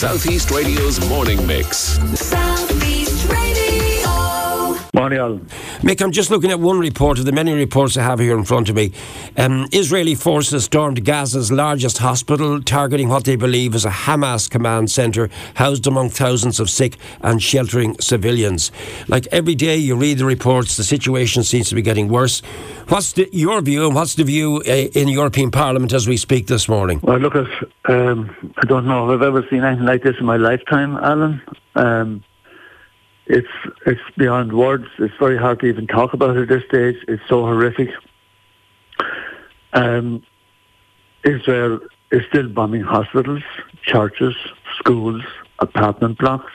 Southeast Radio's morning mix. Southeast Radio. Morning, Alan. Mick, I'm just looking at one report of the many reports I have here in front of me. Um, Israeli forces stormed Gaza's largest hospital, targeting what they believe is a Hamas command centre housed among thousands of sick and sheltering civilians. Like every day you read the reports, the situation seems to be getting worse. What's the, your view and what's the view uh, in the European Parliament as we speak this morning? Well, look, um, I don't know if I've ever seen anything like this in my lifetime, Alan. Um, it's it's beyond words. It's very hard to even talk about it at this stage. It's so horrific. Um, Israel is still bombing hospitals, churches, schools, apartment blocks,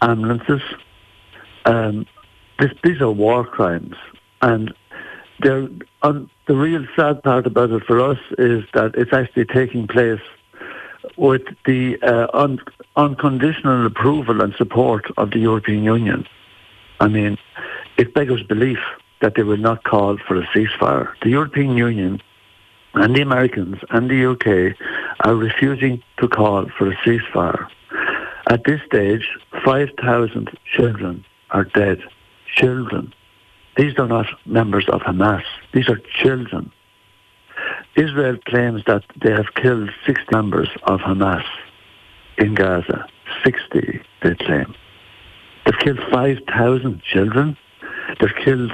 ambulances. Um, this, these are war crimes, and um, the real sad part about it for us is that it's actually taking place with the uh, un- unconditional approval and support of the European Union. I mean, it beggars belief that they will not call for a ceasefire. The European Union and the Americans and the UK are refusing to call for a ceasefire. At this stage, 5,000 children are dead. Children. These are not members of Hamas. These are children. Israel claims that they have killed 60 members of Hamas in Gaza. 60, they claim. They've killed 5,000 children. They've killed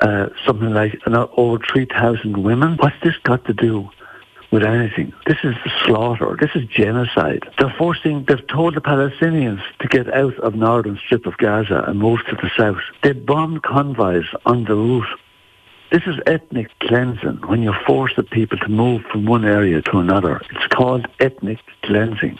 uh, something like uh, over 3,000 women. What's this got to do with anything? This is slaughter. This is genocide. They're forcing, they've told the Palestinians to get out of northern strip of Gaza and move to the south. They bombed convoys on the route this is ethnic cleansing when you force the people to move from one area to another. It's called ethnic cleansing.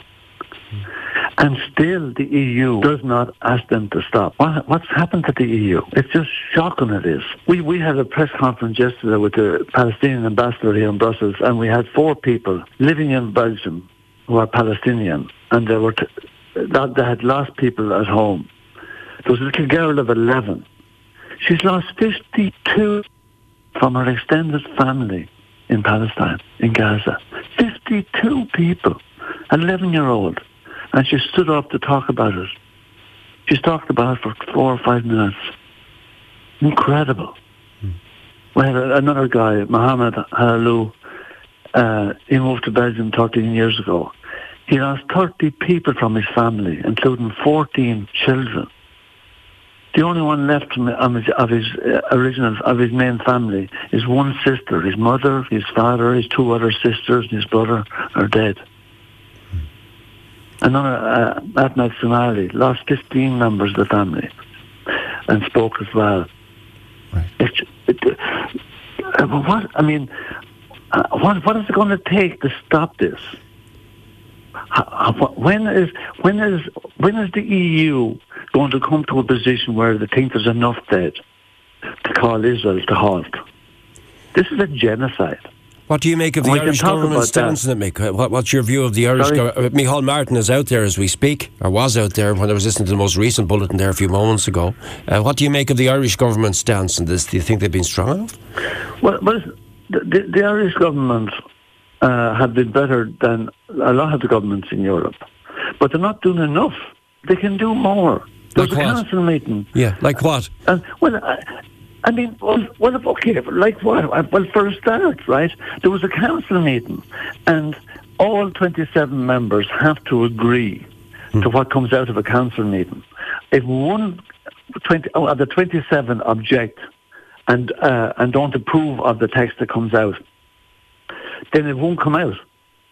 And still the EU does not ask them to stop. What, what's happened to the EU? It's just shocking it is. We, we had a press conference yesterday with the Palestinian ambassador here in Brussels and we had four people living in Belgium who are Palestinian and they were t- that they had lost people at home. There was a little girl of 11. She's lost 52 from her extended family in Palestine, in Gaza. 52 people, 11 year old. And she stood up to talk about it. She's talked about it for four or five minutes. Incredible. Hmm. We had another guy, Mohammed Halalou. Uh, he moved to Belgium 13 years ago. He lost 30 people from his family, including 14 children. The only one left of his, of his uh, original, of his main family is one sister. His mother, his father, his two other sisters, and his brother are dead. Another, uh, Ahmed Somali, lost 15 members of the family and spoke as well. Right. It, it, uh, what, I mean, uh, what, what is it going to take to stop this? When is when is when is the EU going to come to a position where they think there's enough dead to call Israel to halt? This is a genocide. What do you make of the Irish government's stance on it, Mick? What, what's your view of the Irish government? Micheál Martin is out there as we speak, or was out there when I was listening to the most recent bulletin there a few moments ago. Uh, what do you make of the Irish government's stance on this? Do you think they've been strong enough? Well, well the, the, the Irish government uh, have been better than a lot of the governments in Europe. But they're not doing enough. They can do more. There's like a council meeting. Yeah, like what? And well, I, I mean, well, well, okay, like what? Well, for a start, right? There was a council meeting, and all 27 members have to agree hmm. to what comes out of a council meeting. If one 20 oh, of the 27 object and uh, and don't approve of the text that comes out, then it won't come out.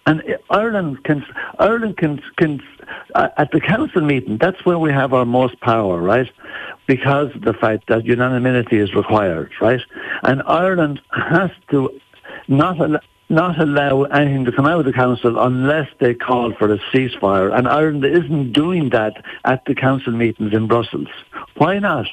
And Ireland can, Ireland can, can uh, at the council meeting, that's where we have our most power, right? Because the fact that unanimity is required, right? And Ireland has to not al- not allow anything to come out of the council unless they call for a ceasefire. And Ireland isn't doing that at the council meetings in Brussels. Why not?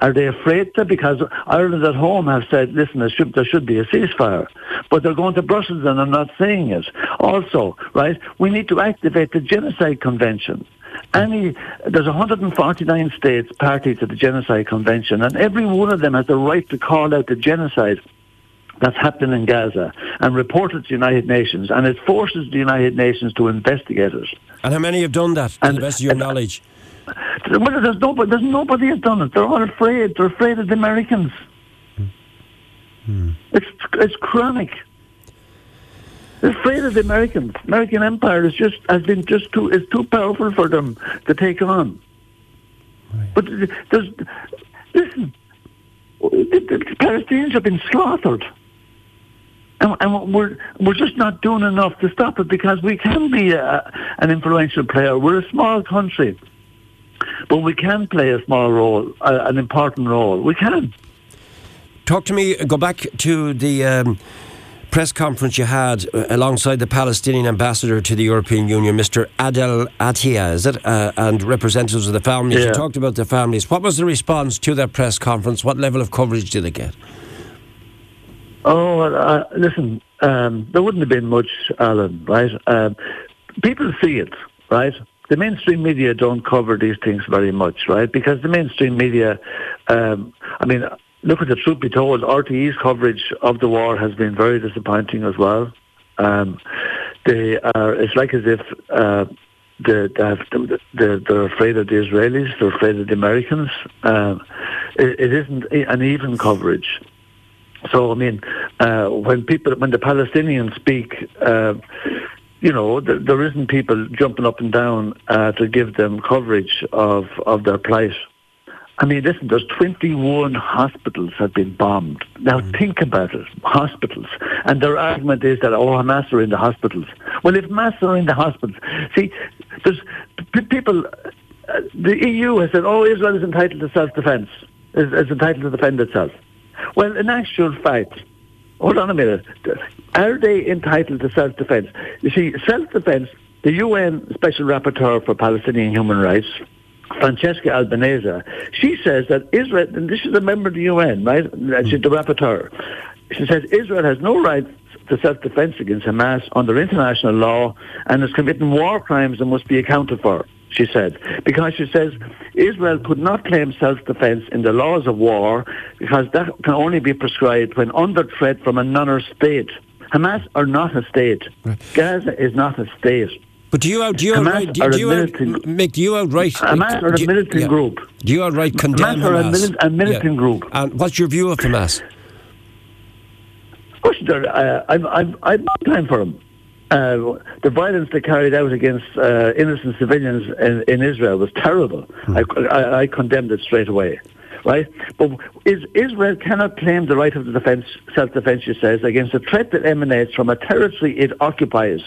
Are they afraid to? Because Ireland at home have said, listen, there should, there should be a ceasefire. But they're going to Brussels and they're not saying it. Also, right, we need to activate the Genocide Convention. Any, there's 149 states party to the Genocide Convention, and every one of them has the right to call out the genocide that's happening in Gaza and report it to the United Nations, and it forces the United Nations to investigate it. And how many have done that, to And- the best of your and- knowledge? Well, there's nobody, there's nobody has done it. They're all afraid. They're afraid of the Americans. Hmm. It's it's chronic. They're afraid of the Americans. American empire is just has been just too is too powerful for them to take on. But there's listen, the, the Palestinians have been slaughtered. And, and we're we're just not doing enough to stop it because we can be a, an influential player. We're a small country, but we can play a small role, a, an important role. We can. Talk to me, go back to the um, press conference you had uh, alongside the Palestinian ambassador to the European Union, Mr. Adel Attia, is it? Uh, and representatives of the families. You talked about the families. What was the response to that press conference? What level of coverage did it get? Oh, uh, listen, um, there wouldn't have been much, Alan, right? Um, people see it, right? The mainstream media don't cover these things very much, right? Because the mainstream media, um, I mean, look at the truth be told, RTE's coverage of the war has been very disappointing as well. Um, they are, it's like as if uh, they, they're, they're afraid of the Israelis, they're afraid of the Americans. Um, it, it isn't an even coverage. So I mean, uh, when people, when the Palestinians speak, uh, you know, th- there isn't people jumping up and down uh, to give them coverage of of their plight. I mean, listen, there's 21 hospitals have been bombed. Now think about it, hospitals. And their argument is that, oh, Hamas are in the hospitals. Well, if Hamas are in the hospitals, see, there's p- people, uh, the EU has said, oh, Israel is entitled to self-defense, is, is entitled to defend itself. Well, in actual fact, hold on a minute, are they entitled to self-defense? You see, self-defense, the UN Special Rapporteur for Palestinian Human Rights, Francesca Albanese, she says that Israel, and this is a member of the UN, right? She's the rapporteur. She says Israel has no right to self-defense against Hamas under international law and is committing war crimes and must be accounted for, she said. Because she says Israel could not claim self-defense in the laws of war because that can only be prescribed when under threat from another state. Hamas are not a state. Gaza is not a state. But do you out, do you Hamas outright, do, are do you out, militant- Mick, do you outright, Hamas are a do you- militant yeah. group. Do you outright condemn Hamas are a mili- a militant group. And what's your view of Hamas? Of course, uh, I'm, I'm, I'm not time for them. Uh, the violence they carried out against uh, innocent civilians in, in Israel was terrible. I, I, I condemned it straight away. Right, but is, Israel cannot claim the right of the defense, self-defense, she says, against a threat that emanates from a territory it occupies,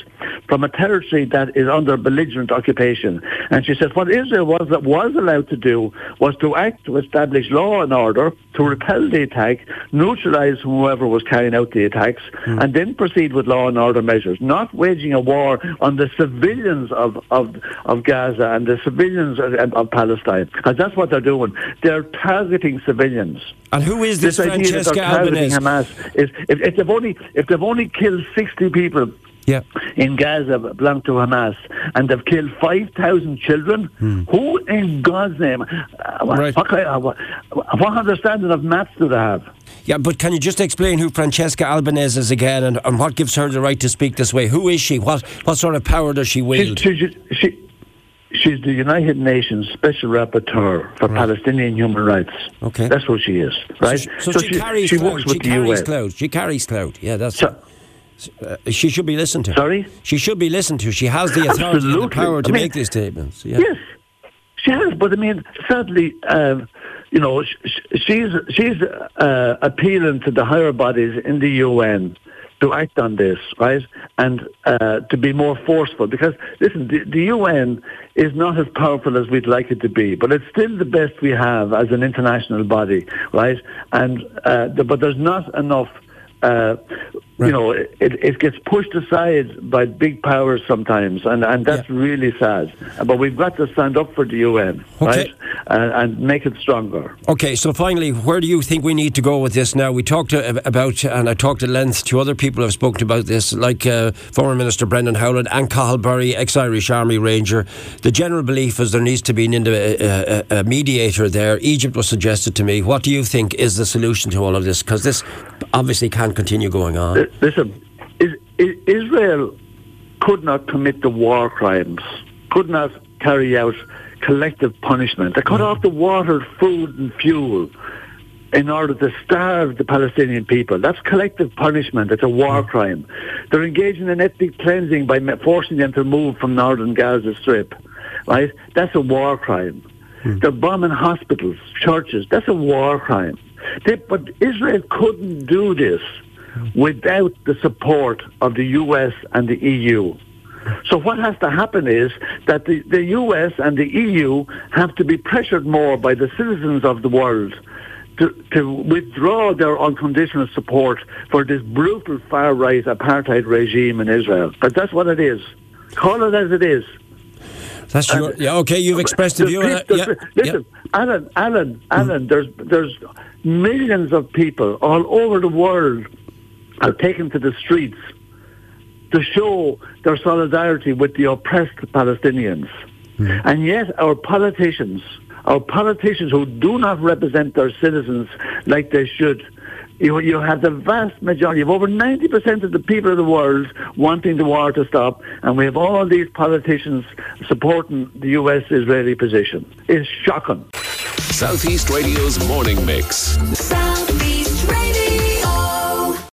from a territory that is under belligerent occupation. And she says what Israel was was allowed to do was to act to establish law and order, to repel the attack, neutralize whoever was carrying out the attacks, hmm. and then proceed with law and order measures, not waging a war on the civilians of, of, of Gaza and the civilians of, of Palestine. Because that's what they're doing. They're targeting civilians. And who is this, This Francesca Albanese? Hamas is if, if they've only if they've only killed sixty people Yeah. in Gaza belong to Hamas, and they've killed 5,000 children. Who, in God's name, uh, what, Right. what, what, what understanding of maths do they have? Yeah, but can you just explain who Francesca Albanese is again and, and what gives her the right to speak this way? Who is she? What what sort of power does she She, wield? she, she, she, she's the United Nations Special Rapporteur for Palestinian human rights. Okay. That's what she is, right? So, she, carries she clout. works She with the carries UN. clout. She carries clout. Yeah, that's. So- uh, she should be listened to. Sorry? She should be listened to. She has the authority and the power to I mean- make these statements. Yeah. Yes, she has. But I mean, sadly, um, you know, sh- sh- she's she's uh, appealing to the higher bodies in the UN to act on this, right, and uh, to be more forceful. Because listen, the, the UN is not as powerful as we'd like it to be, but it's still the best we have as an international body, right? And uh, the, but there's not enough. Uh, you know, it, it gets pushed aside by big powers sometimes, and, and that's Yeah. really sad. But we've got to stand up for the UN, Okay. right, and, and make it stronger. Okay, so finally, where do you think we need to go with this now? We talked uh, about, and I talked at length to other people who have spoken about this, like uh, former Minister Brendan Howlin and Cathal Berry, ex-Irish Army Ranger. The general belief is there needs to be an, a, uh, uh, a, a mediator there. Egypt was suggested to me. What do you think is the solution to all of this? Because this obviously can't continue going on. Listen, is, is, Israel could not commit the war crimes, could not carry out collective punishment. They cut mm. off the water, food, and fuel in order to starve the Palestinian people. That's collective punishment. It's a war mm. crime. They're engaging in ethnic cleansing by forcing them to move from northern Gaza Strip. Right? That's a war crime. Mm. They're bombing hospitals, churches. That's a war crime. They, but Israel couldn't do this without the support of the US and the EU. So what has to happen is that the, the US and the EU have to be pressured more by the citizens of the world to, to withdraw their unconditional support for this brutal far-right apartheid regime in Israel. But that's what it is. Call it as it is. That's your, yeah, okay, you've expressed a There's view. and yeah, there's- yeah. listen, Alan, Alan, Alan, mm. there's there's millions of people all over the world are taken to the streets to show their solidarity with the oppressed Palestinians. Hmm. And yet our politicians, our politicians who do not represent their citizens like they should, you, you have the vast majority of over 90% of the people of the world wanting the war to stop, and we have all these politicians supporting the US-Israeli position. It's shocking. Southeast Radio's morning mix. South